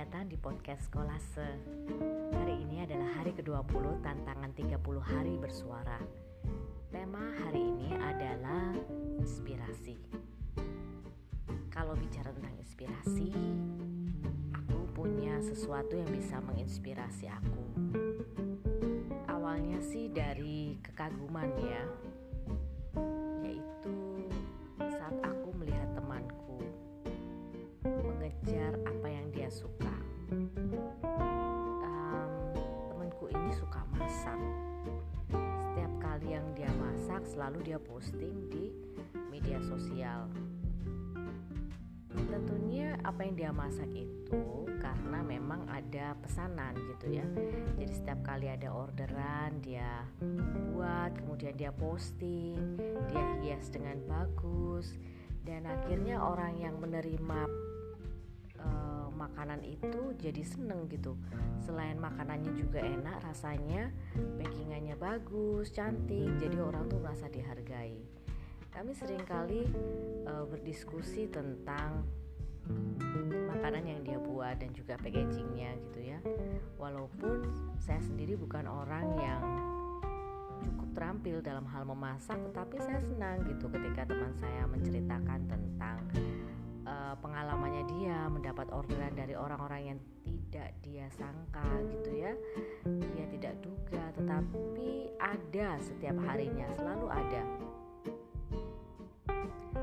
datang di podcast Kolase. Hari ini adalah hari ke-20 tantangan 30 hari bersuara. Tema hari ini adalah inspirasi. Kalau bicara tentang inspirasi, aku punya sesuatu yang bisa menginspirasi aku. Awalnya sih dari kekaguman ya, masak selalu dia posting di media sosial. Tentunya apa yang dia masak itu karena memang ada pesanan gitu ya. Jadi setiap kali ada orderan dia buat, kemudian dia posting, dia hias dengan bagus dan akhirnya orang yang menerima makanan itu jadi seneng gitu. Selain makanannya juga enak rasanya packingannya bagus cantik jadi orang tuh merasa dihargai. Kami sering kali uh, berdiskusi tentang makanan yang dia buat dan juga packagingnya gitu ya. Walaupun saya sendiri bukan orang yang cukup terampil dalam hal memasak tetapi saya senang gitu ketika teman saya menceritakan tentang uh, pengalamannya dia mendapat orderan dari orang-orang yang tidak dia sangka gitu ya. Dia tidak duga tetapi ada setiap harinya selalu ada.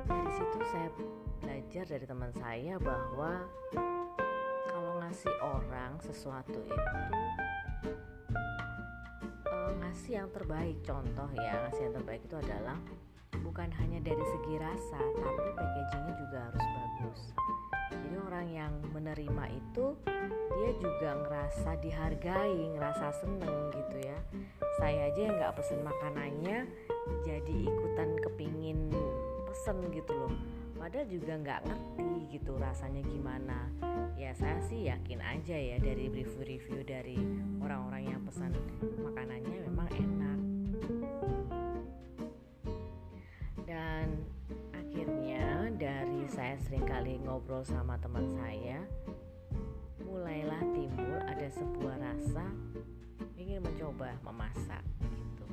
Dari situ saya belajar dari teman saya bahwa kalau ngasih orang sesuatu itu uh, ngasih yang terbaik. Contoh ya ngasih yang terbaik itu adalah bukan hanya dari segi rasa tapi packagingnya juga harus bagus. Jadi orang yang menerima itu dia juga ngerasa dihargai ngerasa seneng gitu ya. Saya aja yang nggak pesen makanannya jadi ikutan kepingin pesen gitu loh. Padahal juga nggak ngerti gitu rasanya gimana. Ya saya sih yakin aja ya dari review-review dari orang-orang yang pesan makanannya memang enak ngobrol sama teman saya mulailah timbul ada sebuah rasa ingin mencoba memasak gitu.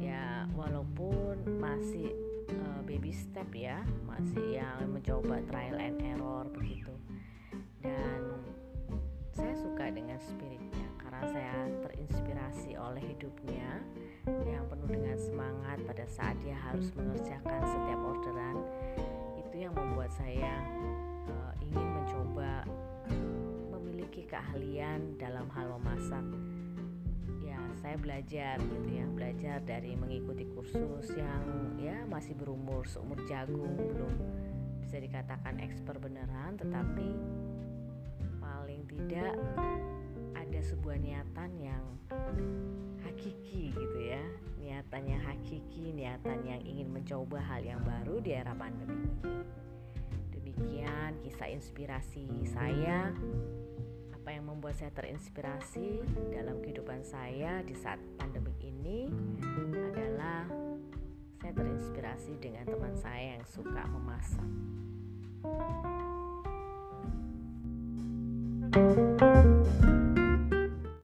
Ya walaupun masih uh, baby step ya masih yang mencoba trial and error begitu. Dan saya suka dengan spiritnya karena saya terinspirasi oleh hidupnya yang penuh dengan semangat pada saat dia harus mengerjakan setiap orderan yang membuat saya uh, ingin mencoba memiliki keahlian dalam hal memasak. Ya saya belajar gitu ya belajar dari mengikuti kursus yang ya masih berumur seumur jagung belum bisa dikatakan expert beneran tetapi paling tidak ada sebuah niatan yang hakiki gitu niatan yang hakiki niatan yang ingin mencoba hal yang baru di era pandemi ini demikian kisah inspirasi saya apa yang membuat saya terinspirasi dalam kehidupan saya di saat pandemi ini adalah saya terinspirasi dengan teman saya yang suka memasak. thank you